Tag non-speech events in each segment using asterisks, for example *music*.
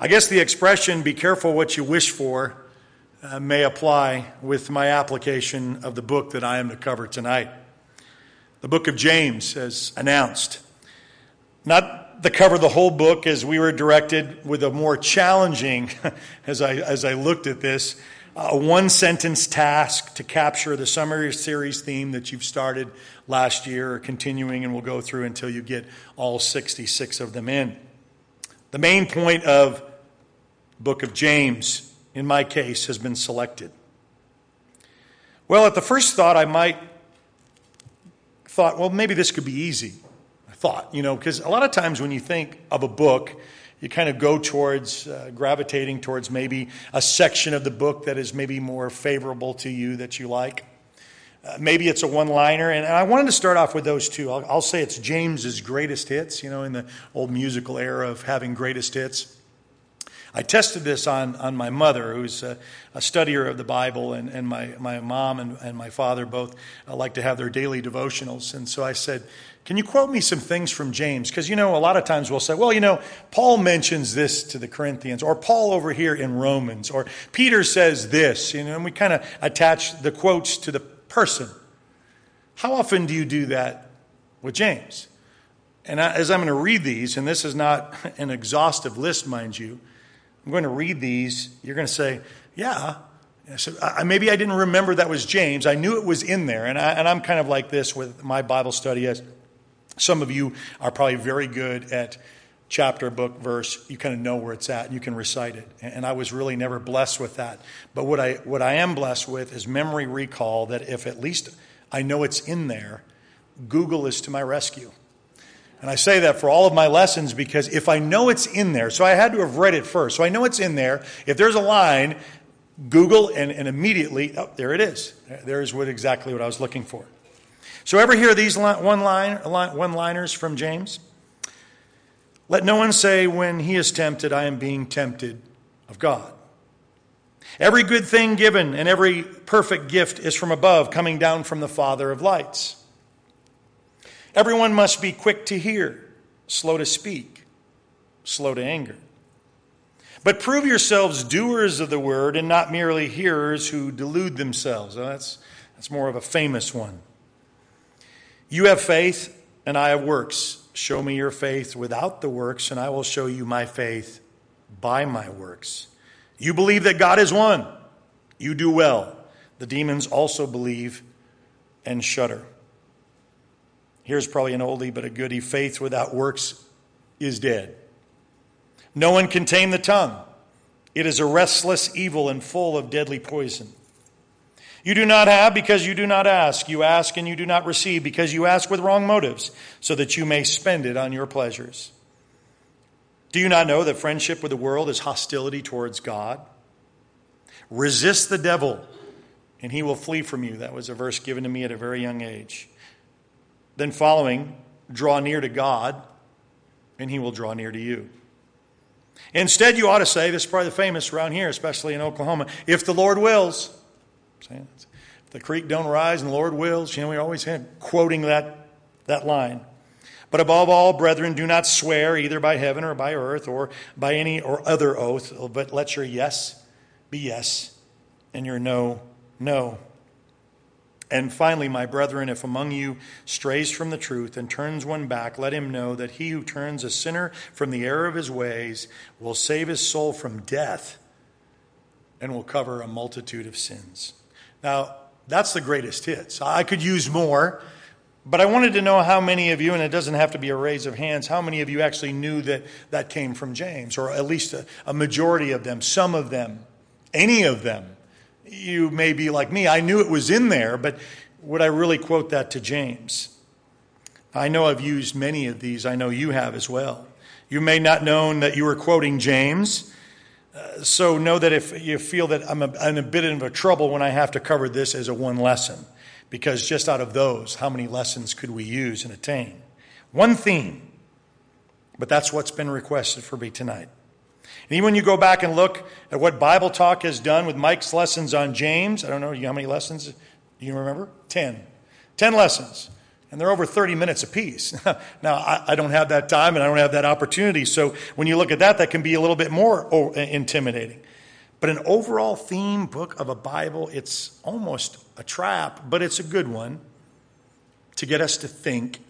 I guess the expression, be careful what you wish for, uh, may apply with my application of the book that I am to cover tonight. The book of James, as announced. Not the cover the whole book, as we were directed with a more challenging, *laughs* as I, as I looked at this, a one sentence task to capture the summer series theme that you've started last year or continuing and will go through until you get all 66 of them in. The main point of book of James in my case has been selected. Well, at the first thought I might thought, well, maybe this could be easy. I thought, you know, because a lot of times when you think of a book, you kind of go towards uh, gravitating towards maybe a section of the book that is maybe more favorable to you that you like. Uh, maybe it's a one liner. And I wanted to start off with those two. I'll, I'll, say it's James's greatest hits, you know, in the old musical era of having greatest hits. I tested this on, on my mother, who's a, a studier of the Bible, and, and my, my mom and, and my father both uh, like to have their daily devotionals. And so I said, Can you quote me some things from James? Because, you know, a lot of times we'll say, Well, you know, Paul mentions this to the Corinthians, or Paul over here in Romans, or Peter says this, you know, and we kind of attach the quotes to the person. How often do you do that with James? And as I'm going to read these, and this is not an exhaustive list, mind you, I'm going to read these. You're going to say, Yeah. So I, maybe I didn't remember that was James. I knew it was in there. And, I, and I'm kind of like this with my Bible study. As some of you are probably very good at chapter, book, verse, you kind of know where it's at and you can recite it. And I was really never blessed with that. But what I, what I am blessed with is memory recall that if at least I know it's in there, Google is to my rescue. And I say that for all of my lessons because if I know it's in there, so I had to have read it first, so I know it's in there. If there's a line, Google and, and immediately, oh, there it is. There's what exactly what I was looking for. So ever hear these one line one liners from James? Let no one say when he is tempted, I am being tempted of God. Every good thing given and every perfect gift is from above, coming down from the Father of lights. Everyone must be quick to hear, slow to speak, slow to anger. But prove yourselves doers of the word and not merely hearers who delude themselves. That's, that's more of a famous one. You have faith, and I have works. Show me your faith without the works, and I will show you my faith by my works. You believe that God is one. You do well. The demons also believe and shudder. Here's probably an oldie, but a goodie. Faith without works is dead. No one can tame the tongue. It is a restless evil and full of deadly poison. You do not have because you do not ask. You ask and you do not receive because you ask with wrong motives, so that you may spend it on your pleasures. Do you not know that friendship with the world is hostility towards God? Resist the devil, and he will flee from you. That was a verse given to me at a very young age. Then, following, draw near to God, and he will draw near to you. Instead, you ought to say, this is probably the famous around here, especially in Oklahoma, if the Lord wills. If the creek don't rise and the Lord wills, you know, we always quoting that, that line. But above all, brethren, do not swear either by heaven or by earth or by any or other oath, but let your yes be yes and your no, no. And finally, my brethren, if among you strays from the truth and turns one back, let him know that he who turns a sinner from the error of his ways will save his soul from death and will cover a multitude of sins. Now, that's the greatest hits. I could use more, but I wanted to know how many of you, and it doesn't have to be a raise of hands, how many of you actually knew that that came from James, or at least a, a majority of them, some of them, any of them. You may be like me. I knew it was in there, but would I really quote that to James? I know I've used many of these. I know you have as well. You may not known that you were quoting James, uh, so know that if you feel that I'm, a, I'm a bit of a trouble when I have to cover this as a one lesson, because just out of those, how many lessons could we use and attain? One theme, but that's what's been requested for me tonight. And even when you go back and look at what Bible Talk has done with Mike's lessons on James, I don't know how many lessons, do you remember? Ten. Ten lessons. And they're over 30 minutes apiece. *laughs* now, I, I, don't have that time and I don't have that opportunity. So when you look at that, that can be a little bit more oh, intimidating. But an overall theme book of a Bible, it's almost a trap, but it's a good one to get us to think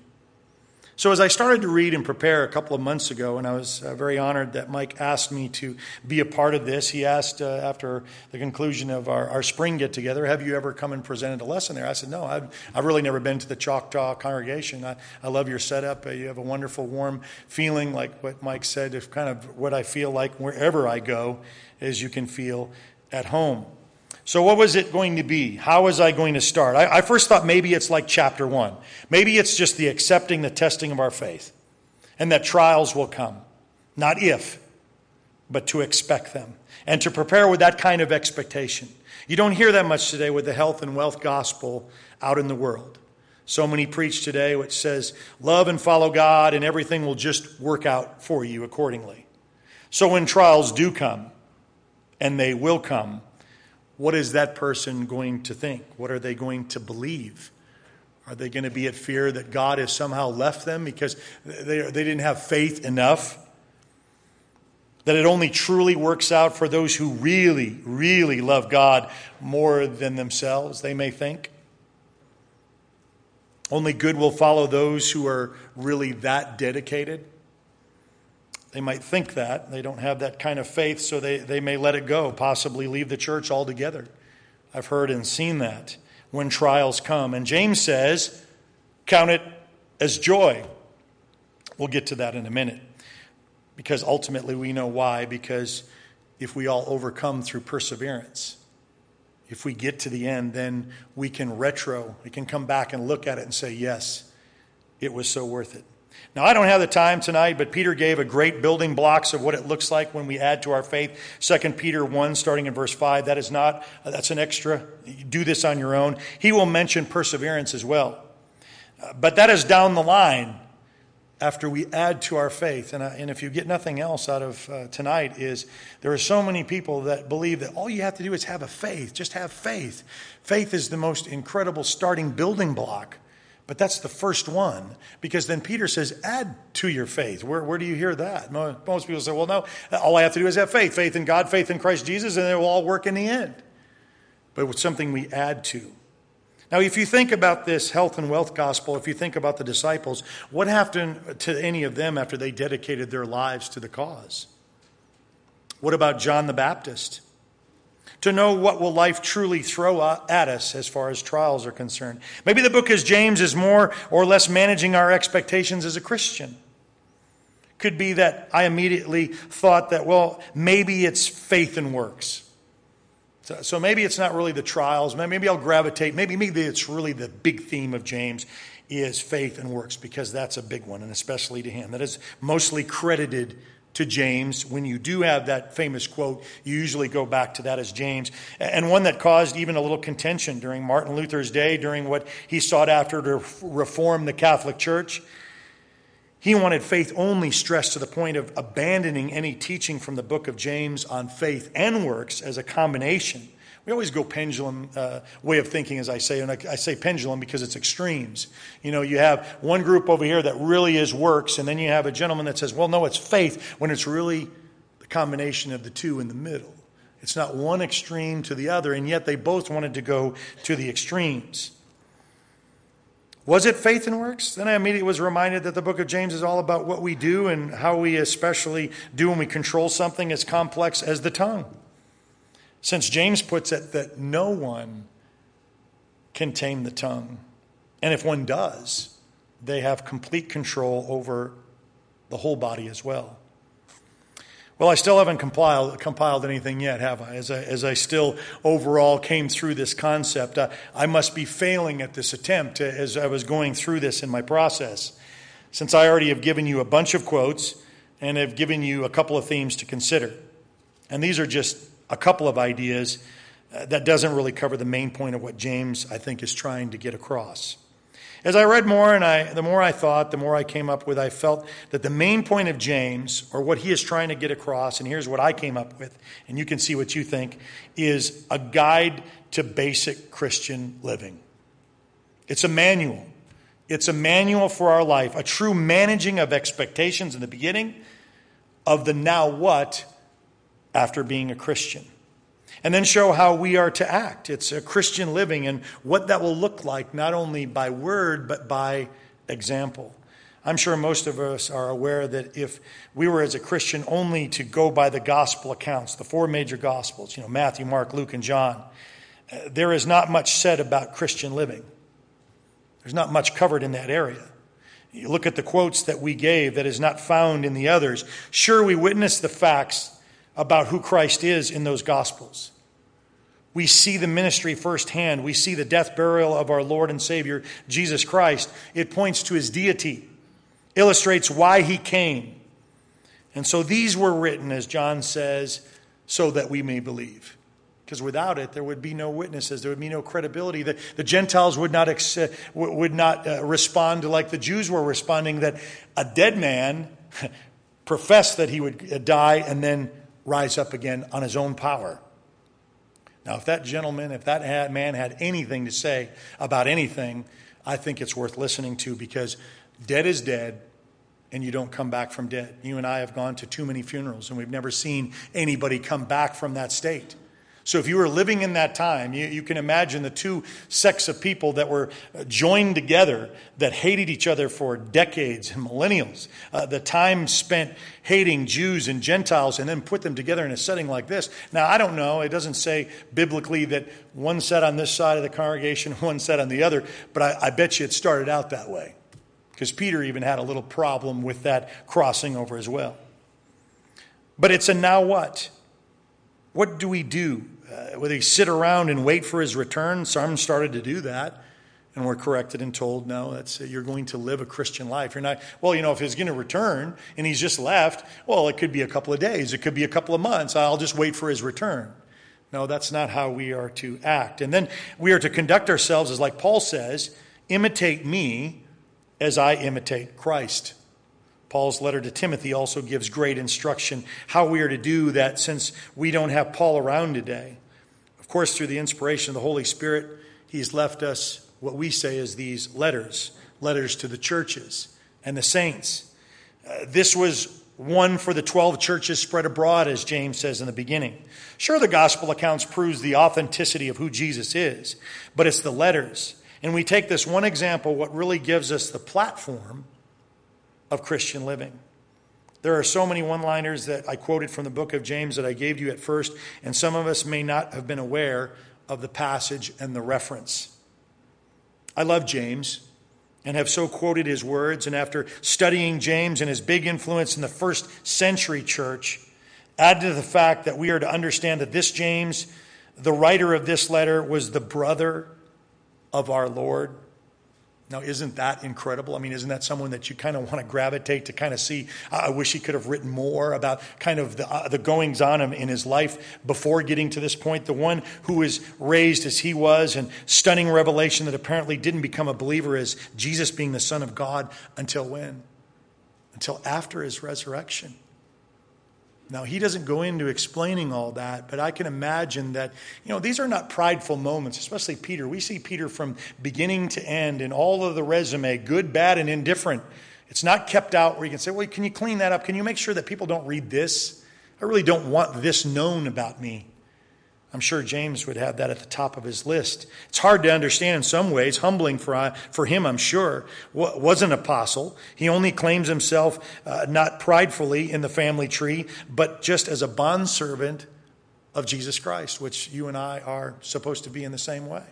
so, as I started to read and prepare a couple of months ago, and I was uh, very honored that Mike asked me to be a part of this, he asked uh, after the conclusion of our, our spring get together, Have you ever come and presented a lesson there? I said, No, I've, I've really never been to the Choctaw congregation. I, I love your setup. Uh, you have a wonderful, warm feeling, like what Mike said, if kind of what I feel like wherever I go, is you can feel at home. So, what was it going to be? How was I going to start? I, I, first thought maybe it's like chapter one. Maybe it's just the accepting, the testing of our faith, and that trials will come. Not if, but to expect them, and to prepare with that kind of expectation. You don't hear that much today with the health and wealth gospel out in the world. So many preach today which says, love and follow God, and everything will just work out for you accordingly. So, when trials do come, and they will come, what is that person going to think? What are they going to believe? Are they going to be at fear that God has somehow left them because they, they didn't have faith enough? That it only truly works out for those who really, really love God more than themselves, they may think? Only good will follow those who are really that dedicated? They might think that. They don't have that kind of faith, so they, they may let it go, possibly leave the church altogether. I've heard and seen that when trials come. And James says, count it as joy. We'll get to that in a minute. Because ultimately we know why. Because if we all overcome through perseverance, if we get to the end, then we can retro, we can come back and look at it and say, yes, it was so worth it. Now, I don't have the time tonight, but Peter gave a great building blocks of what it looks like when we add to our faith. 2 Peter 1, starting in verse 5. That is not, that's an extra. Do this on your own. He will mention perseverance as well. Uh, but that is down the line after we add to our faith. And, uh, and if you get nothing else out of uh, tonight, is there are so many people that believe that all you have to do is have a faith. Just have faith. Faith is the most incredible starting building block but that's the first one, because then Peter says, add to your faith. Where, where do you hear that? Most people say, well, no, all I have to do is have faith faith in God, faith in Christ Jesus, and it will all work in the end. But it's something we add to. Now, if you think about this health and wealth gospel, if you think about the disciples, what happened to any of them after they dedicated their lives to the cause? What about John the Baptist? To know what will life truly throw at us as far as trials are concerned. Maybe the book of James is more or less managing our expectations as a Christian. Could be that I immediately thought that, well, maybe it's faith and works. So, so maybe it's not really the trials. Maybe I'll gravitate. Maybe, maybe it's really the big theme of James is faith and works because that's a big one, and especially to him. That is mostly credited to James. When you do have that famous quote, you usually go back to that as James. And one that caused even a little contention during Martin Luther's day, during what he sought after to reform the Catholic Church. He wanted faith only stressed to the point of abandoning any teaching from the book of James on faith and works as a combination we always go pendulum uh, way of thinking, as I say, and I, I, say pendulum because it's extremes. You know, you have one group over here that really is works, and then you have a gentleman that says, well, no, it's faith, when it's really the combination of the two in the middle. It's not one extreme to the other, and yet they both wanted to go to the extremes. Was it faith and works? Then I immediately was reminded that the book of James is all about what we do and how we especially do when we control something as complex as the tongue. Since James puts it that no one can tame the tongue. And if one does, they have complete control over the whole body as well. Well, I still haven't compiled, compiled anything yet, have I? As, I? as I still overall came through this concept, uh, I must be failing at this attempt as I was going through this in my process. Since I already have given you a bunch of quotes and have given you a couple of themes to consider. And these are just a couple of ideas uh, that doesn't really cover the main point of what James, I think, is trying to get across. As I read more and I, the more I thought, the more I came up with, I felt that the main point of James, or what he is trying to get across, and here's what I came up with, and you can see what you think, is a guide to basic Christian living. It's a manual It's a manual for our life, a true managing of expectations in the beginning, of the now what after being a Christian. And then show how we are to act. It's a Christian living and what that will look like, not only by word, but by example. I'm sure most of us are aware that if we were as a Christian only to go by the gospel accounts, the four major gospels, you know, Matthew, Mark, Luke, and John, uh, there is not much said about Christian living. There's not much covered in that area. You look at the quotes that we gave that is not found in the others. Sure, we witness the facts about who Christ is in those gospels. We see the ministry firsthand. We see the death, burial of our Lord and Savior, Jesus Christ. It points to his deity, illustrates why he came. And so these were written, as John says, so that we may believe. Because without it, there would be no witnesses. There would be no credibility. The, the Gentiles would not, ex- would not uh, respond like the Jews were responding, that a dead man *laughs* professed that he would uh, die and then rise up again on his own power. Now, if that gentleman, if that man had anything to say about anything, I think it's worth listening to because dead is dead and you don't come back from dead. You and I have gone to too many funerals and we've never seen anybody come back from that state. So if you were living in that time, you, you, can imagine the two sects of people that were joined together that hated each other for decades and millennials. Uh, the time spent hating Jews and Gentiles and then put them together in a setting like this. Now, I don't know. It doesn't say biblically that one sat on this side of the congregation, *laughs* one sat on the other, but I, I bet you it started out that way. Because Peter even had a little problem with that crossing over as well. But it's a now what? What do we do? Uh, whether he sit around and wait for his return. Some started to do that. And we're corrected and told, no, that's you're going to live a Christian life. You're not, well, you know, if he's going to return and he's just left, well, it could be a couple of days, it could be a couple of months. I'll just wait for his return. No, that's not how we are to act. And then we are to conduct ourselves as, like Paul says, imitate me as I imitate Christ. Paul's letter to Timothy also gives great instruction how we are to do that since we don't have Paul around today. Of course, through the inspiration of the Holy Spirit, he's left us what we say is these letters letters to the churches and the saints. Uh, this was one for the 12 churches spread abroad, as James says in the beginning. Sure, the gospel accounts proves the authenticity of who Jesus is, but it's the letters. And we take this one example, what really gives us the platform of Christian living. There are so many one liners that I quoted from the book of James that I gave you at first, and some of us may not have been aware of the passage and the reference. I love James and have so quoted his words, and after studying James and his big influence in the first century church, add to the fact that we are to understand that this James, the writer of this letter, was the brother of our Lord now, isn't that incredible? I mean, isn't that someone that you kind of want to gravitate to kind of see? I wish he could have written more about kind of the, uh, the goings on in his life before getting to this point. The one who was raised as he was, and stunning revelation that apparently didn't become a believer as Jesus being the Son of God until when? Until after his resurrection. Now, he doesn't go into explaining all that, but I can imagine that, you know, these are not prideful moments, especially Peter. We see Peter from beginning to end in all of the resume, good, bad, and indifferent. It's not kept out where you can say, well, can you clean that up? Can you make sure that people don't read this? I really don't want this known about me. I'm sure James would have that at the top of his list. It's hard to understand in some ways, humbling for, for him, I'm sure. Was an apostle. He only claims himself uh, not pridefully in the family tree, but just as a bondservant of Jesus Christ, which you and I are supposed to be in the same way.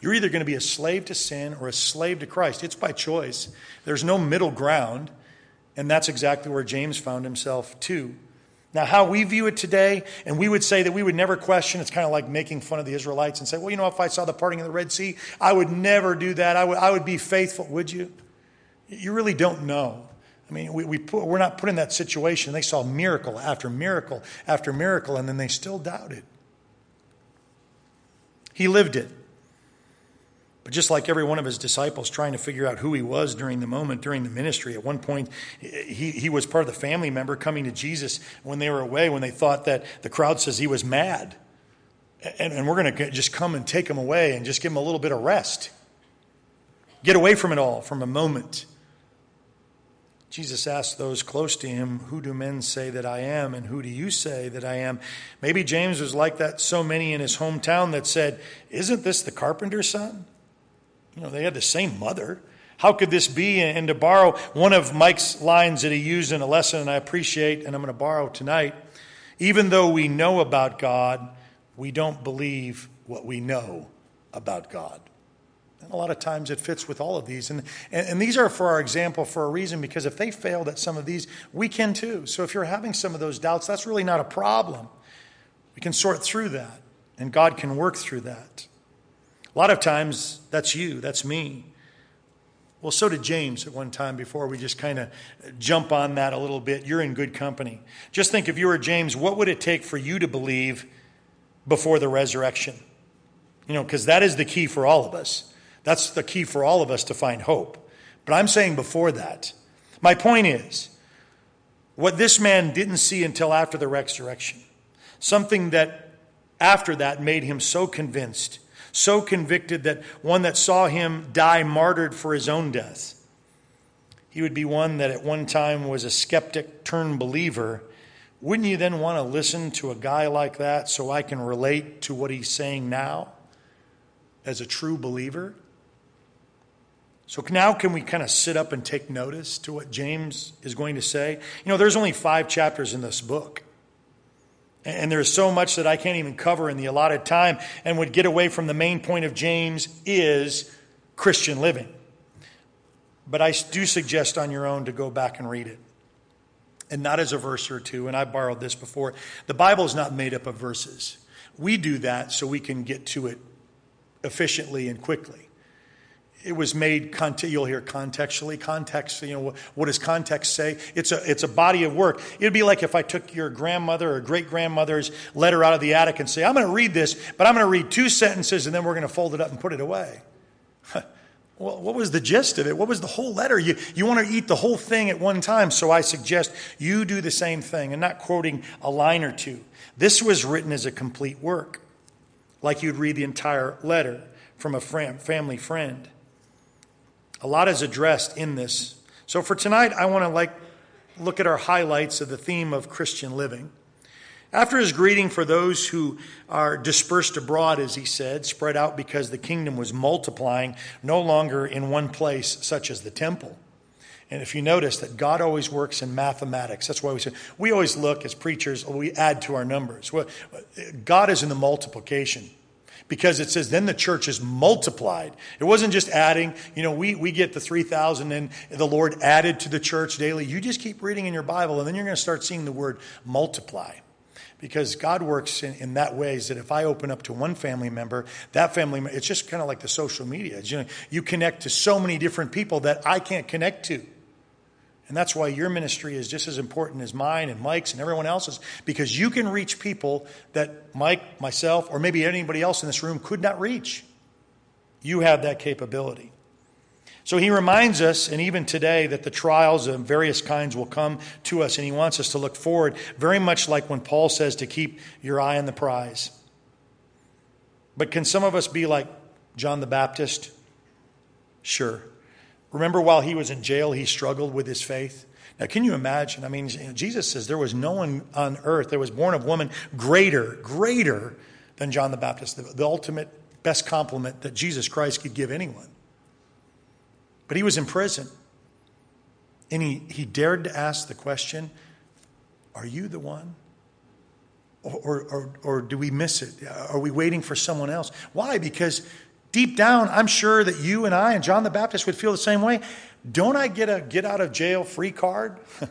You're either going to be a slave to sin or a slave to Christ. It's by choice. There's no middle ground. And that's exactly where James found himself, too. Now, how we view it today, and we would say that we would never question, it's kind of like making fun of the Israelites and say, well, you know, if I saw the parting of the Red Sea, I would never do that. I would, I would be faithful. Would you? You really don't know. I mean, we, we put, we're not put in that situation. They saw miracle after miracle after miracle, and then they still doubted. He lived it. But just like every one of his disciples trying to figure out who he was during the moment, during the ministry, at one point he, he was part of the family member coming to Jesus when they were away, when they thought that the crowd says he was mad. And, and we're going to just come and take him away and just give him a little bit of rest. get away from it all from a moment. Jesus asked those close to him, Who do men say that I am, and who do you say that I am? Maybe James was like that, so many in his hometown that said, Isn't this the carpenter's son? You know, they had the same mother. How could this be? And to borrow one of Mike's lines that he used in a lesson, and I appreciate, and I'm going to borrow tonight even though we know about God, we don't believe what we know about God. And a lot of times it fits with all of these. And, and, and, these are for our example for a reason because if they failed at some of these, we can too. So if you're having some of those doubts, that's really not a problem. We can sort through that, and God can work through that. A lot of times, that's you, that's me. Well, so did James at one time before we just kind of jump on that a little bit. You're in good company. Just think if you were James, what would it take for you to believe before the resurrection? You know, because that is the key for all of us. That's the key for all of us to find hope. But I'm saying before that. My point is, what this man didn't see until after the resurrection, something that after that made him so convinced so convicted that one that saw him die martyred for his own death. He would be one that at one time was a skeptic turned believer. Wouldn't you then want to listen to a guy like that so I can relate to what he's saying now as a true believer? So now can we kind of sit up and take notice to what James is going to say? You know, there's only five chapters in this book. And there's so much that I can't even cover in the allotted time and would get away from the main point of James is Christian living. But I do suggest on your own to go back and read it. And not as a verse or two, and I borrowed this before. The Bible is not made up of verses. We do that so we can get to it efficiently and quickly it was made you'll hear contextually context you know what does context say? It's a it's a body of work. It'd be like if i took your grandmother or great grandmother's letter out of the attic and say i'm going to read this but i'm going to read two sentences and then we're going to fold it up and put it away. Well, what was the gist of it? What was the whole letter? You, you want to eat the whole thing at one time so i suggest you do the same thing. And not quoting a line or two. This was written as a complete work like you'd read the entire letter from a family friend a lot is addressed in this. So for tonight, I want to like look at our highlights of the theme of Christian living. After his greeting for those who are dispersed abroad, as he said, spread out because the kingdom was multiplying, no longer in one place, such as the temple. And if you notice that God always works in mathematics, that's why we say we always look as preachers, we add to our numbers. God is in the multiplication because it says then the church is multiplied. It wasn't just adding, you know, we, we get the 3,000 and the Lord added to the church daily. You just keep reading in your Bible and then you're going to start seeing the word multiply. Because God works in, in that ways that if I open up to one family member, that family, it's just kind of like the social media. You, know, you connect to so many different people that I can't connect to. And that's why your ministry is just as important as mine and Mike's and everyone else's, because you can reach people that Mike, myself, or maybe anybody else in this room could not reach. You have that capability. So he reminds us, and even today, that the trials of various kinds will come to us, and he wants us to look forward, very much like when Paul says to keep your eye on the prize. But can some of us be like John the Baptist? Sure. Remember, while he was in jail, he struggled with his faith. Now, can you imagine? I mean, Jesus says there was no one on earth that was born of woman greater, greater than John the Baptist, the, the ultimate best compliment that Jesus Christ could give anyone. But he was in prison. And he, he dared to ask the question Are you the one? Or, or, or, do we miss it? Are we waiting for someone else? Why? Because Deep down, I'm sure that you and I and John the Baptist would feel the same way. Don't I get a get out of jail free card? *laughs*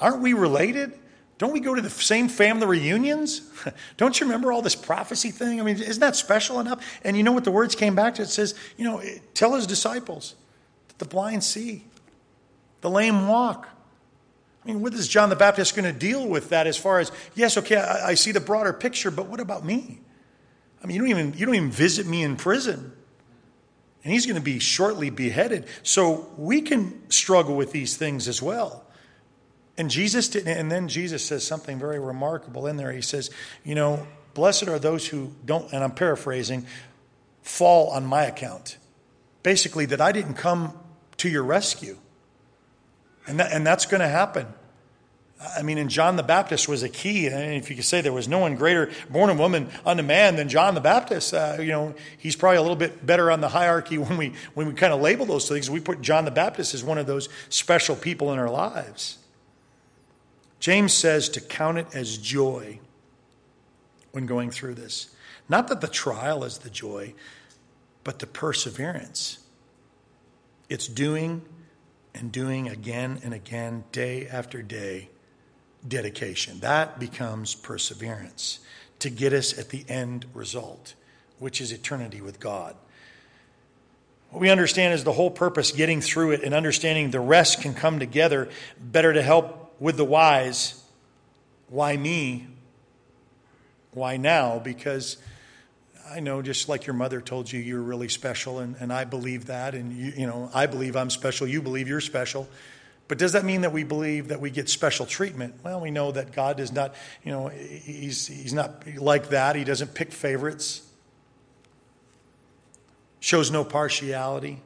Aren't we related? Don't we go to the same family reunions? *laughs* Don't you remember all this prophecy thing? I mean, isn't that special enough? And you know what the words came back to? It says, you know, tell his disciples that the blind see, the lame walk. I mean, what is John the Baptist going to deal with that as far as, yes, okay, I, I see the broader picture, but what about me? I mean, you don't even, you don't even visit me in prison. And he's going to be shortly beheaded. So we can struggle with these things as well. And Jesus didn't, and then Jesus says something very remarkable in there. He says, you know, blessed are those who don't, and I'm paraphrasing, fall on my account. basically that I didn't come to your rescue. And, that, and that's going to happen. I mean, and John the Baptist was a key. And if you could say there was no one greater born of woman unto man than John the Baptist, uh, you know, he's probably a little bit better on the hierarchy when we, when we kind of label those things. We put John the Baptist as one of those special people in our lives. James says to count it as joy when going through this. Not that the trial is the joy, but the perseverance. It's doing and doing again and again, day after day dedication. That becomes perseverance to get us at the end result, which is eternity with God. What we understand is the whole purpose, getting through it and understanding the rest can come together better to help with the whys. Why me? Why now? Because I know just like your mother told you you're really special, and, and I believe that, and you, you know, I believe I'm special, you believe you're special. But does that mean that we believe that we get special treatment? Well, we know that God is not, you know, he's, he's not like that. He doesn't pick favorites, shows no partiality.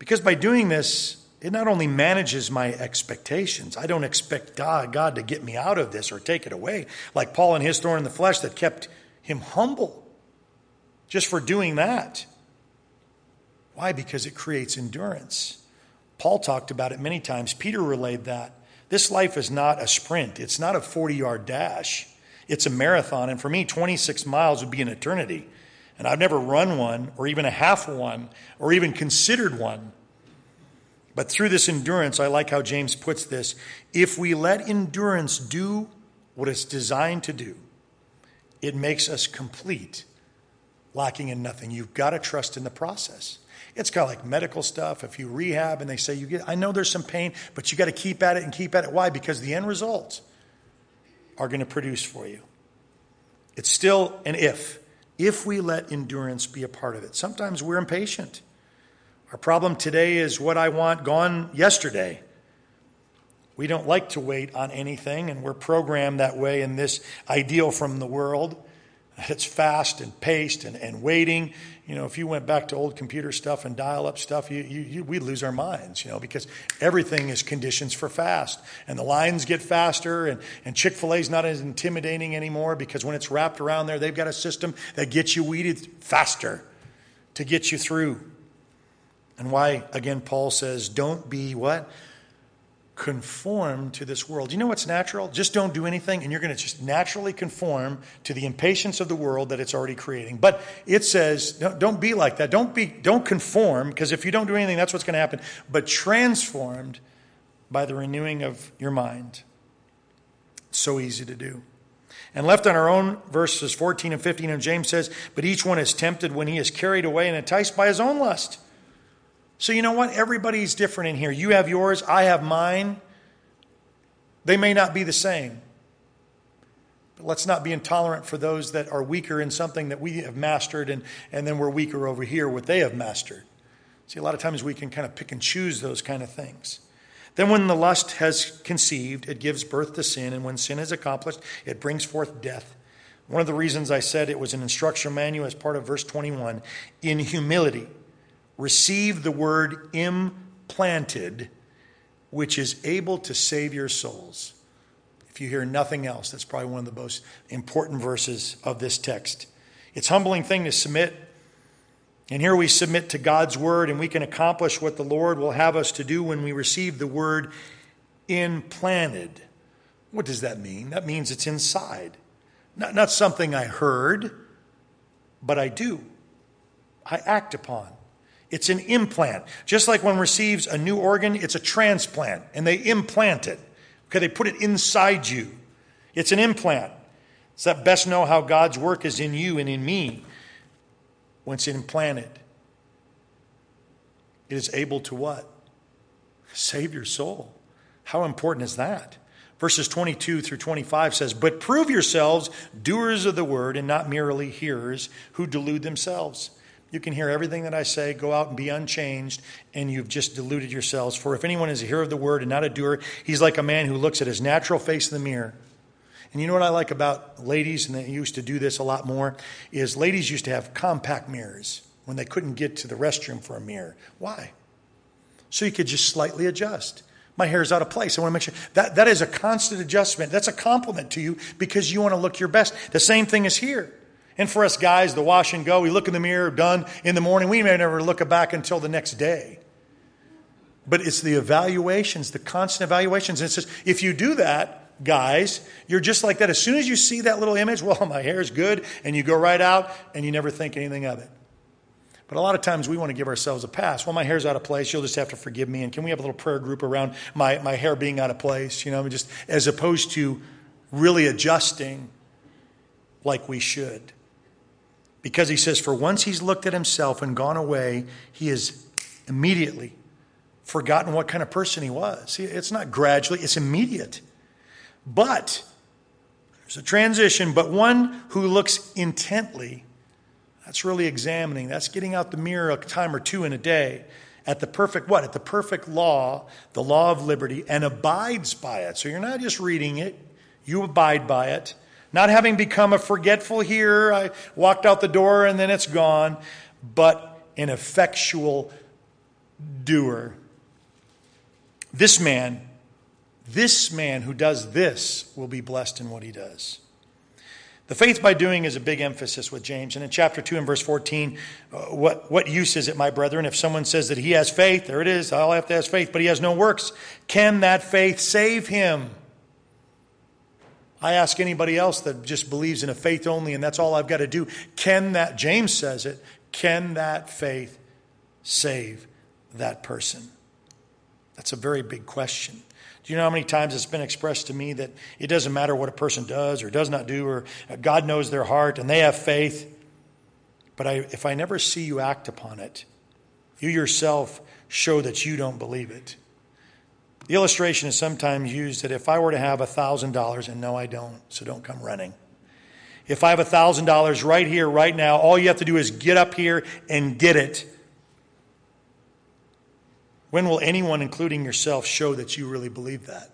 Because by doing this, it not only manages my expectations. I don't expect God, God to get me out of this or take it away, like Paul and his thorn in the flesh that kept him humble just for doing that. Why? Because it creates endurance. Paul talked about it many times. Peter relayed that. This life is not a sprint, it's not a 40 yard dash, it's a marathon. And for me, 26 miles would be an eternity. And I've never run one, or even a half one, or even considered one. But through this endurance, I like how James puts this if we let endurance do what it's designed to do, it makes us complete, lacking in nothing. You've got to trust in the process. It's kind of like medical stuff. If you rehab and they say you get, I know there's some pain, but you got to keep at it and keep at it. Why? Because the end results are going to produce for you. It's still an if. If we let endurance be a part of it. Sometimes we're impatient. Our problem today is what I want gone yesterday. We don't like to wait on anything, and we're programmed that way in this ideal from the world. It's fast and paced and, and waiting. You know, if you went back to old computer stuff and dial up stuff, you, you, you, we'd lose our minds, you know, because everything is conditions for fast. And the lines get faster, and, and Chick fil A is not as intimidating anymore because when it's wrapped around there, they've got a system that gets you weeded faster to get you through. And why, again, Paul says, don't be what? Conform to this world. You know what's natural? Just don't do anything, and you're going to just naturally conform to the impatience of the world that it's already creating. But it says, don't be like that. Don't be, don't conform, because if you don't do anything, that's what's going to happen. But transformed by the renewing of your mind. so easy to do. And left on our own, verses 14 and 15, and James says, But each one is tempted when he is carried away and enticed by his own lust. So, you know what? Everybody's different in here. You have yours, I have mine. They may not be the same. But let's not be intolerant for those that are weaker in something that we have mastered, and, and then we're weaker over here, what they have mastered. See, a lot of times we can kind of pick and choose those kind of things. Then, when the lust has conceived, it gives birth to sin, and when sin is accomplished, it brings forth death. One of the reasons I said it was an instruction manual as part of verse 21 in humility receive the word implanted, which is able to save your souls. If you hear nothing else, that's probably one of the most important verses of this text. It's humbling thing to submit. And here we submit to God's word, and we can accomplish what the Lord will have us to do when we receive the word implanted. What does that mean? That means it's inside. Not, not something I heard, but I do. I act upon. It's an implant. Just like one receives a new organ, it's a transplant, and they implant it. Okay, they put it inside you. It's an implant. It's that best know how God's work is in you and in me once it's implanted. It is able to what? Save your soul. How important is that? Verses 22 through 25 says, But prove yourselves doers of the word and not merely hearers who delude themselves. You can hear everything that I say, go out and be unchanged, and you've just deluded yourselves. For if anyone is a hearer of the word and not a doer, he's like a man who looks at his natural face in the mirror. And you know what I like about ladies, and they used to do this a lot more, is ladies used to have compact mirrors. when they couldn't get to the restroom for a mirror. Why? So you could just slightly adjust. My hair is out of place. I want to make sure that, that is a constant adjustment. That's a compliment to you because you want to look your best. The same thing is here. And for us guys, the wash and go, we look in the mirror, done in the morning. We may never look back until the next day. But it's the evaluations, the constant evaluations. And it says, if you do that, guys, you're just like that. As soon as you see that little image, *laughs* well, my hair is good, and you go right out and you never think anything of it. But a lot of times we want to give ourselves a pass. Well, my hair's out of place. You'll just have to forgive me. And can we have a little prayer group around my, my hair being out of place? You know, just as opposed to really adjusting like we should. Because he says, for once he's looked at himself and gone away, he has immediately forgotten what kind of person he was. See, it's not gradually, it's immediate. But there's a transition, but one who looks intently that's really examining. That's getting out the mirror a time or two in a day at the perfect what? At the perfect law, the law of liberty, and abides by it. So you're not just reading it, you abide by it. Not having become a forgetful hearer, I walked out the door and then it's gone, but an effectual doer. This man, this man who does this will be blessed in what he does. The faith by doing is a big emphasis with James. And in chapter 2 and verse 14, uh, what, what use is it, my brethren, if someone says that he has faith? There it is. I'll have to have faith, but he has no works. Can that faith save him? I ask anybody else that just believes in a faith only and that's all I've got to do. Can that, James says it, can that faith save that person? That's a very big question. Do you know how many times it's been expressed to me that it doesn't matter what a person does or does not do, or uh, God knows their heart and they have faith? But I, if I never see you act upon it, you yourself show that you don't believe it. The illustration is sometimes used that if I were to have $1,000, and no, I don't, so don't come running. If I have $1,000 right here, right now, all you have to do is get up here and get it. When will anyone, including yourself, show that you really believe that?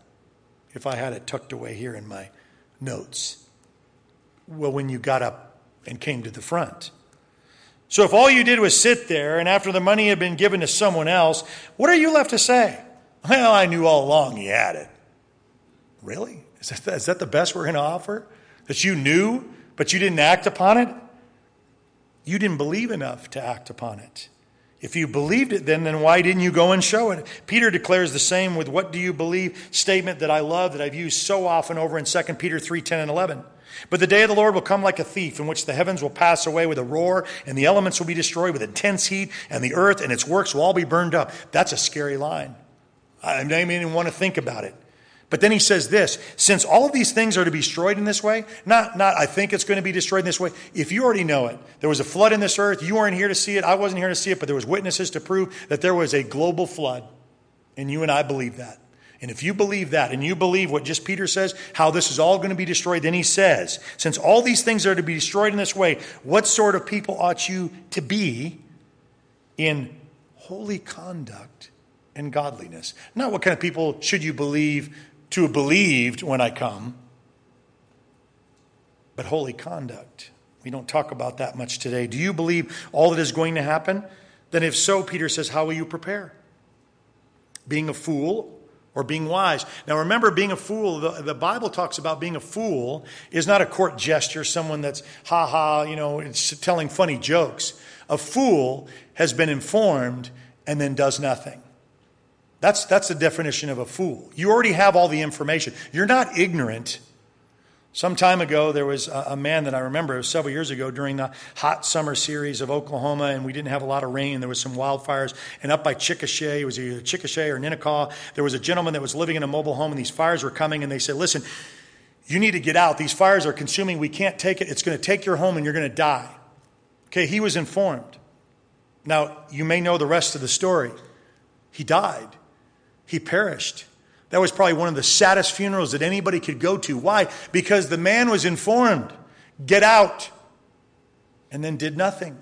If I had it tucked away here in my notes. Well, when you got up and came to the front. So if all you did was sit there and after the money had been given to someone else, what are you left to say? Well, I knew all along he had it. Really? Is that, is that the best we're going to offer? That you knew, but you didn't act upon it? You didn't believe enough to act upon it. If you believed it then, then why didn't you go and show it? Peter declares the same with what do you believe statement that I love that I've used so often over in 2 Peter 3 10 and 11. But the day of the Lord will come like a thief, in which the heavens will pass away with a roar, and the elements will be destroyed with intense heat, and the earth and its works will all be burned up. That's a scary line. I don't even want to think about it. But then he says this since all these things are to be destroyed in this way, not, not I think it's going to be destroyed in this way, if you already know it, there was a flood in this earth, you weren't here to see it, I wasn't here to see it, but there was witnesses to prove that there was a global flood. And you and I believe that. And if you believe that, and you believe what just Peter says, how this is all going to be destroyed, then he says, since all these things are to be destroyed in this way, what sort of people ought you to be in holy conduct and godliness? Not what kind of people should you believe to have believed when I come, but holy conduct. We don't talk about that much today. Do you believe all that is going to happen? Then, if so, Peter says, How will you prepare? Being a fool or being wise. Now, remember, being a fool, the, the, Bible talks about being a fool is not a court gesture, someone that's ha ha, you know, it's telling funny jokes. A fool has been informed and then does nothing. That's, that's the definition of a fool. You already have all the information. You're not ignorant. Some time ago, there was a, a man that I remember several years ago during the hot summer series of Oklahoma, and we didn't have a lot of rain. There was some wildfires, and up by Chickasha, it was either Chickasha or Ninnekah, there was a gentleman that was living in a mobile home, and these fires were coming, and they said, "Listen, you need to get out. These fires are consuming. We can't take it. It's going to take your home, and you're going to die." Okay, he was informed. Now, you may know the rest of the story. He died he perished. That was probably one of the saddest funerals that anybody could go to. Why? Because the man was informed, get out, and then did nothing.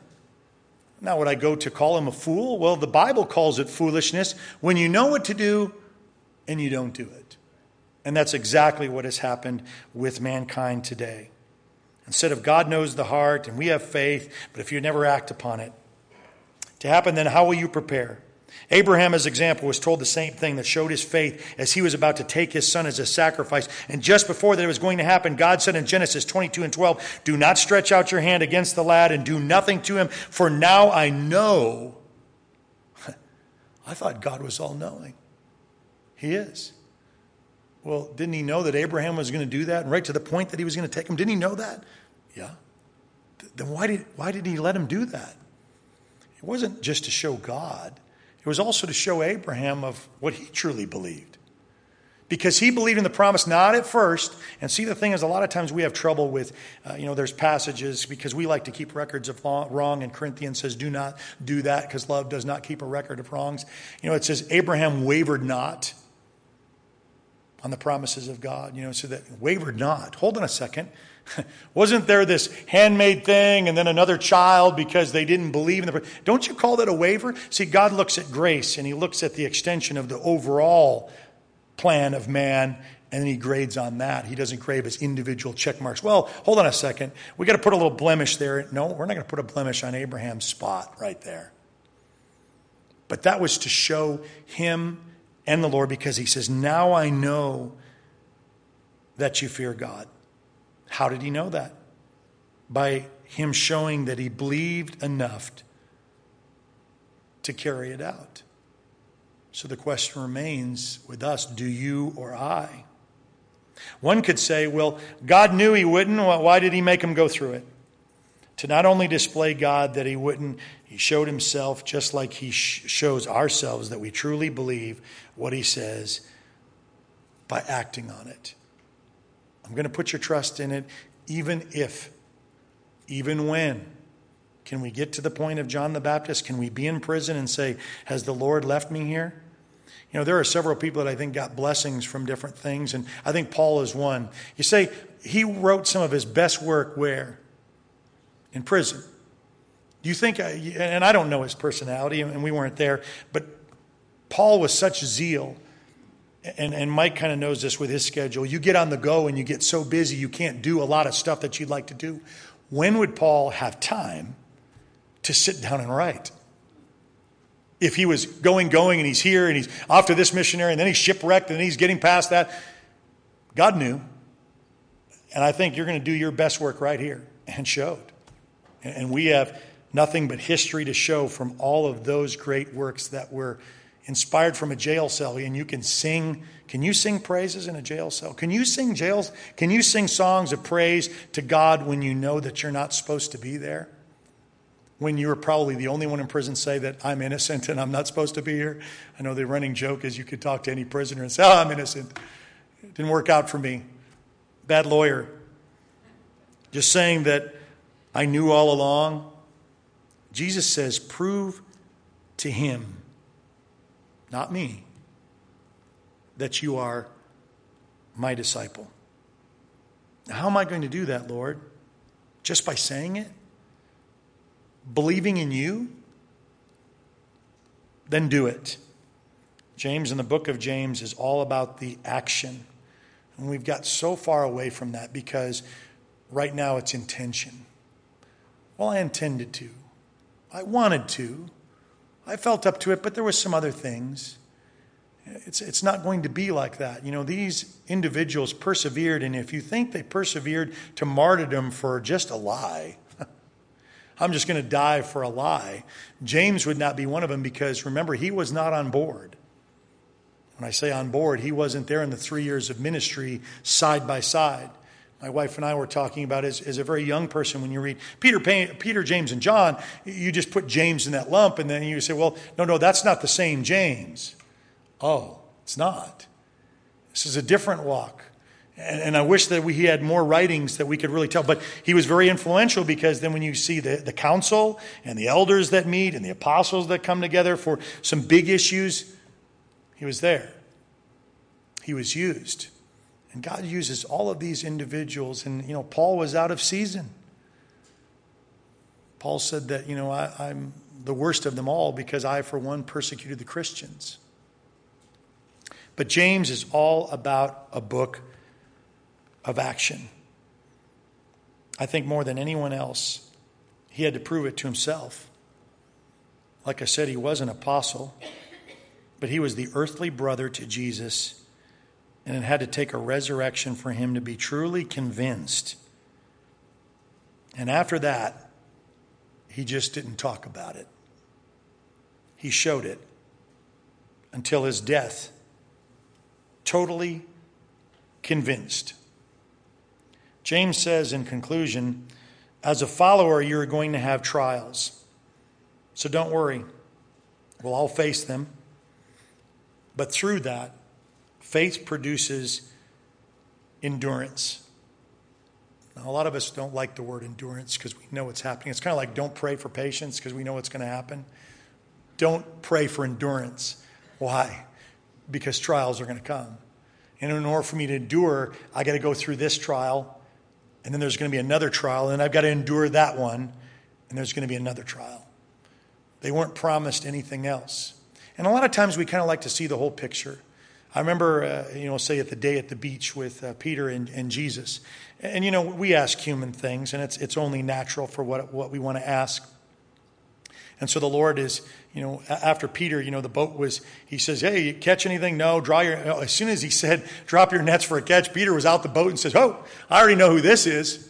Now, would I go to call him a fool? Well, the Bible calls it foolishness when you know what to do and you don't do it. And that's exactly what has happened with mankind today. Instead of God knows the heart and we have faith, but if you never act upon it, to happen, then how will you prepare? Abraham, as example, was told the same thing that showed his faith as he was about to take his son as a sacrifice. And just before that it was going to happen, God said in Genesis 22 and 12, Do not stretch out your hand against the lad and do nothing to him, for now I know. *laughs* I thought God was all knowing. He is. Well, didn't he know that Abraham was going to do that? And right to the point that he was going to take him? Didn't he know that? Yeah. Then why did, why did he let him do that? It wasn't just to show God, was also to show Abraham of what he truly believed. Because he believed in the promise not at first. And see, the thing is, a lot of times we have trouble with, uh, you know, there's passages because we like to keep records of wrong, and Corinthians says, do not do that because love does not keep a record of wrongs. You know, it says, Abraham wavered not on the promises of God, you know, so that wavered not. Hold on a second. *laughs* Wasn't there this handmaid thing and then another child because they didn't believe in the. Don't you call that a waver? See, God looks at grace and He looks at the extension of the overall plan of man and then He grades on that. He doesn't grade as individual check marks. Well, hold on a second. We got to put a little blemish there. No, we're not going to put a blemish on Abraham's spot right there. But that was to show him and the Lord because he says, Now I know that you fear God. How did he know that? By him showing that he believed enough to carry it out. So the question remains with us do you or I? One could say, well, God knew he wouldn't. Why did he make him go through it? To not only display God that he wouldn't, he showed himself just like he shows ourselves that we truly believe what he says by acting on it. I'm going to put your trust in it, even if, even when. Can we get to the point of John the Baptist? Can we be in prison and say, Has the Lord left me here? You know, there are several people that I think got blessings from different things, and I think Paul is one. You say he wrote some of his best work where? In prison. Do you think, uh, and I don't know his personality, and we weren't there, but Paul was such zeal and, and Mike kind of knows this with his schedule. You get on the go and you get so busy you can't do a lot of stuff that you'd like to do. When would Paul have time to sit down and write? If he was going, going, and he's here and he's off to this missionary and then he's shipwrecked and he's getting past that, God knew. And I think you're going to do your best work right here and showed. And we have nothing but history to show from all of those great works that were inspired from a jail cell and you can sing. Can you sing praises in a jail cell? Can you sing jails? Can you sing songs of praise to god when you know that you're not supposed to be there? When you're probably the only one in prison say that i'm innocent and i'm not supposed to be here. I know the running joke is you could talk to any prisoner and say oh i'm innocent. It didn't work out for me. Bad lawyer. Just saying that i knew all along. Jesus says prove to him not me, that you are my disciple. How am I going to do that, Lord? Just by saying it? Believing in you? Then do it. James in the book of James is all about the action. And we've got so far away from that because right now it's intention. Well, I intended to. I wanted to. I felt up to it, but there were some other things. It's, it's not going to be like that. You know, these individuals persevered, and if you think they persevered to martyrdom for just a lie, *laughs* I'm just going to die for a lie, James would not be one of them because remember, he was not on board. When I say on board, he wasn't there in the three years of ministry side by side my wife and I were talking about as, as a very young person when you read Peter, Peter, James, and John, you just put James in that lump, and then you say, well, no, no, that's not the same James. Oh, it's not. This is a different walk. And, and I wish that we had more writings that we could really tell. But he was very influential because then when you see the, the council and the elders that meet and the apostles that come together for some big issues, he was there. He was used. And God uses all of these individuals. And, you know, Paul was out of season. Paul said that, you know, I, am the worst of them all because I, for one, persecuted the Christians. But James is all about a book of action. I think more than anyone else, he had to prove it to himself. Like I said, he was an apostle, but he was the earthly brother to Jesus, and it had to take a resurrection for him to be truly convinced. And after that, he just didn't talk about it. He showed it until his death, totally convinced. James says in conclusion, as a follower, you're going to have trials. So don't worry. We'll all face them. But through that, faith produces endurance. Now, a lot of us don't like the word endurance because we know what's happening. It's kind of like don't pray for patience because we know what's going to happen. Don't pray for endurance. Why? Because trials are going to come. And in order for me to endure, I got to go through this trial, and then there's going to be another trial, and I've got to endure that one, and there's going to be another trial. They weren't promised anything else. And a lot of times we kind of like to see the whole picture. I remember, uh, you know, say at the day at the beach with uh, Peter and, and Jesus. And, you know, we ask human things, and it's, it's only natural for what, what we want to ask. And so the Lord is, you know, after Peter, you know, the boat was, he says, Hey, you catch anything? No, draw your, as soon as he said, drop your nets for a catch, Peter was out the boat and says, Oh, I already know who this is.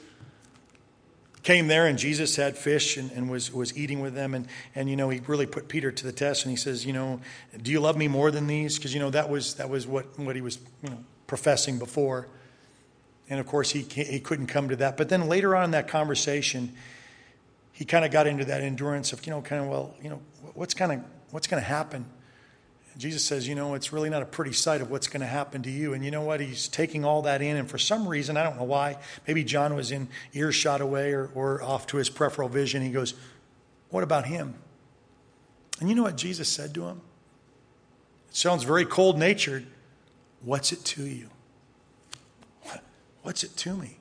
Came there and Jesus had fish and, and was, was eating with them. And, and, you know, he really put Peter to the test and he says, You know, do you love me more than these? Because, you know, that was, that was what, what he was, you know, professing before. And of course, he, he couldn't come to that. But then later on in that conversation, he kind of got into that endurance of, you know, kind of, well, you know, what's kind of, what's going to happen? Jesus says, you know, it's really not a pretty sight of what's going to happen to you. And you know what? He's taking all that in. And for some reason, I don't know why, maybe John was in earshot away or, or off to his peripheral vision. He goes, what about him? And you know what Jesus said to him? It sounds very cold natured. What's it to you? What's it to me?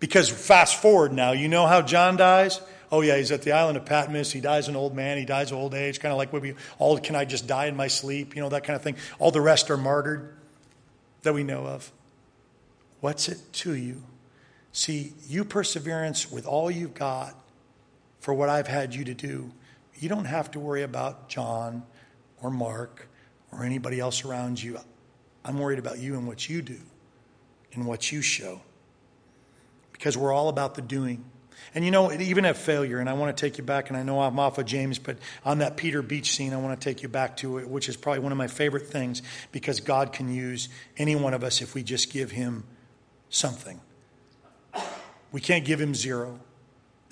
Because fast forward now, you know how John dies? Oh yeah, he's at the island of Patmos. He dies an old man. He dies of old age, kind of like we all can I just die in my sleep? You know that kind of thing. All the rest are martyred that we know of. What's it to you? See, you perseverance with all you've got for what I've had you to do. You don't have to worry about John or Mark or anybody else around you. I'm worried about you and what you do and what you show. Because we're all about the doing. And you know, even at failure, and I want to take you back, and I know I'm off of James, but on that Peter Beach scene, I want to take you back to it, which is probably one of my favorite things because God can use any one of us if we just give Him something. We can't give Him zero.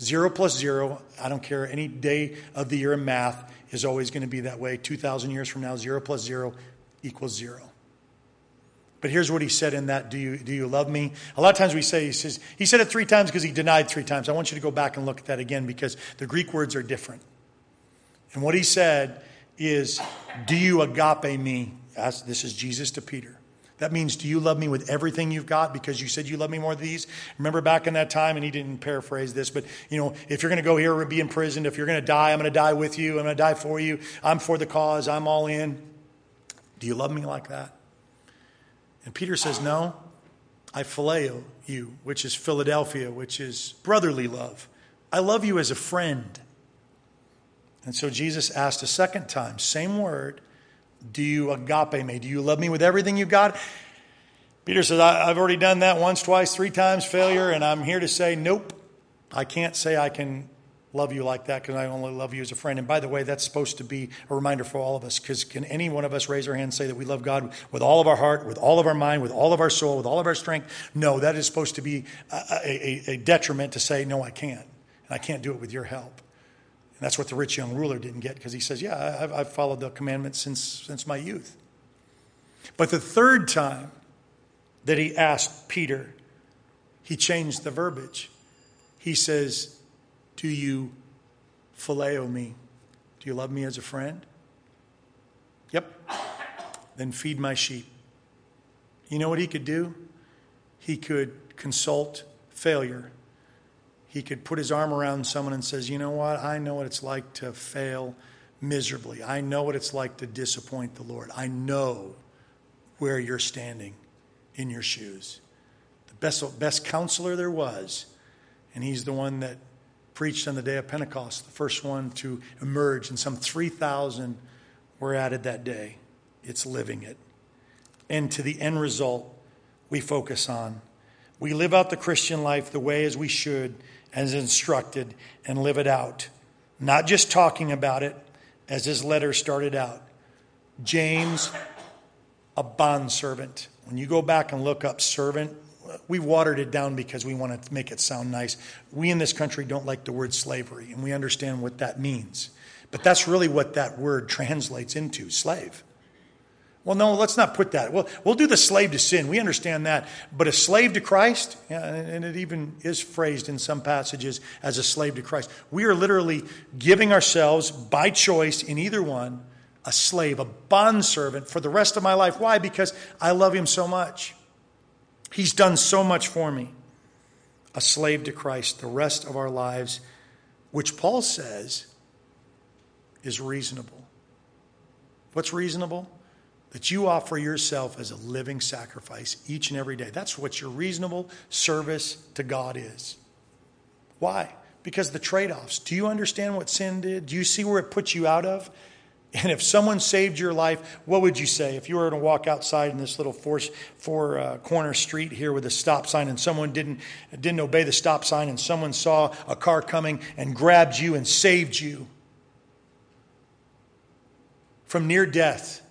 Zero plus zero, I don't care, any day of the year in math is always going to be that way. 2,000 years from now, zero plus zero equals zero. But here's what he said in that do you, do you love me? A lot of times we say, he says, he said it three times because he denied three times. I want you to go back and look at that again because the Greek words are different. And what he said is, do you agape me? this is Jesus to Peter. That means, do you love me with everything you've got? Because you said you love me more than these. Remember back in that time, and he didn't paraphrase this, but you know, if you're going to go here or be imprisoned, if you're going to die, I'm going to die with you. I'm going to die for you. I'm for the cause. I'm all in. Do you love me like that? And Peter says, No, I phileo you, which is Philadelphia, which is brotherly love. I love you as a friend. And so Jesus asked a second time, same word, do you agape me? Do you love me with everything you've got? Peter says, I've already done that once, twice, three times, failure, and I'm here to say, nope, I can't say I can love you like that because I only love you as a friend. And by the way, that's supposed to be a reminder for all of us because can any one of us raise our hand and say that we love God with all of our heart, with all of our mind, with all of our soul, with all of our strength? No, that is supposed to be a, a, a detriment to say, no, I can't. And I can't do it with your help. And that's what the rich young ruler didn't get because he says, yeah, I've, I've followed the commandments since, since my youth. But the third time that he asked Peter, he changed the verbiage. He says, do you phileo me? Do you love me as a friend? Yep. Then feed my sheep. You know what he could do? He could consult failure. He could put his arm around someone and says, "You know what? I know what it's like to fail miserably. I know what it's like to disappoint the Lord. I know where you're standing in your shoes." The best best counselor there was, and he's the one that preached on the day of Pentecost, the first one to emerge, and some 3,000 were added that day. It's living it. And to the end result, we focus on. We live out the Christian life the way as we should, as instructed, and live it out. Not just talking about it, as his letter started out. James, a bondservant. When you go back and look up servant, we watered it down because we want to make it sound nice. We in this country don't like the word slavery, and we understand what that means. But that's really what that word translates into slave. Well, no, let's not put that. Well, we'll do the slave to sin. We understand that. But a slave to Christ, and it even is phrased in some passages as a slave to Christ. We are literally giving ourselves by choice in either one a slave, a bondservant for the rest of my life. Why? Because I love him so much. He's done so much for me. A slave to Christ the rest of our lives, which Paul says is reasonable. What's reasonable? That you offer yourself as a living sacrifice each and every day. That's what your reasonable service to God is. Why? Because the trade offs. Do you understand what sin did? Do you see where it puts you out of? And if someone saved your life, what would you say? If you were to walk outside in this little four, four uh, corner street here with a stop sign and someone didn't, didn't obey the stop sign and someone saw a car coming and grabbed you and saved you from near death,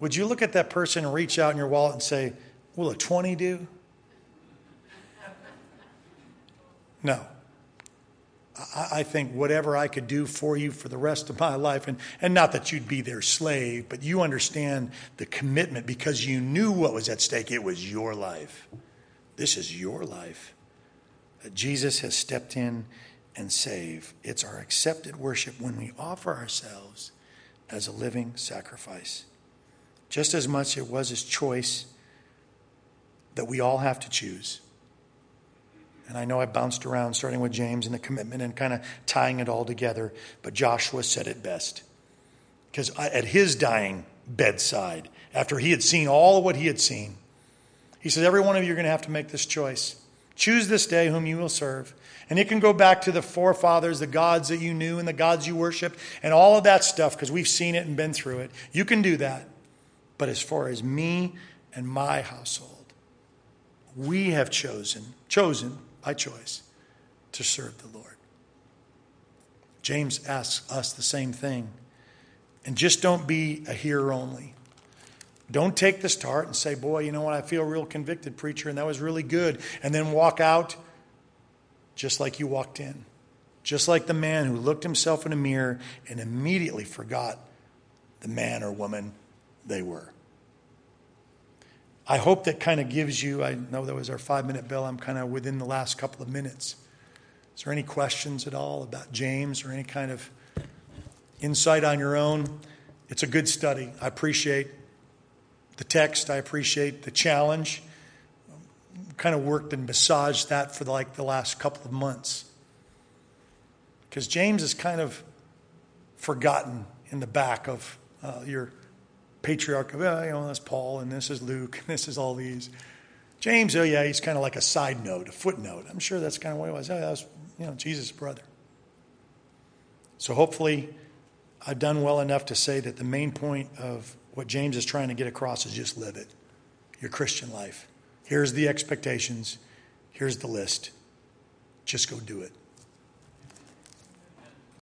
would you look at that person and reach out in your wallet and say, Will a 20 do? No. I think whatever I could do for you for the rest of my life, and, and not that you'd be their slave, but you understand the commitment because you knew what was at stake. It was your life. This is your life. Jesus has stepped in and saved. It's our accepted worship when we offer ourselves as a living sacrifice. Just as much it was his choice that we all have to choose. And I know I bounced around, starting with James and the commitment and kind of tying it all together, but Joshua said it best. Because at his dying bedside, after he had seen all of what he had seen, he said, Every one of you are going to have to make this choice. Choose this day whom you will serve. And it can go back to the forefathers, the gods that you knew and the gods you worshiped, and all of that stuff, because we've seen it and been through it. You can do that. But as far as me and my household, we have chosen, chosen by choice to serve the Lord. James asks us the same thing. And just don't be a hearer only. Don't take this to heart and say, Boy, you know what? I feel real convicted, preacher, and that was really good. And then walk out just like you walked in. Just like the man who looked himself in a mirror and immediately forgot the man or woman they were. I hope that kind of gives you, I know that was our five minute bill. I'm kind of within the last couple of minutes. Is there any questions at all about James or any kind of insight on your own? It's a good study. I appreciate the text, I appreciate the challenge. Kind of worked and massaged that for like the last couple of months. Because James is kind of forgotten in the back of uh, your patriarch of, oh, you know, that's Paul, and this is Luke, and this is all these. James, oh yeah, he's kind of like a side note, a footnote. I'm sure that's kind of what it was. Oh, that was, you know, Jesus' brother. So hopefully, I've done well enough to say that the main point of what James is trying to get across is just live it. Your Christian life. Here's the expectations. Here's the list. Just go do it.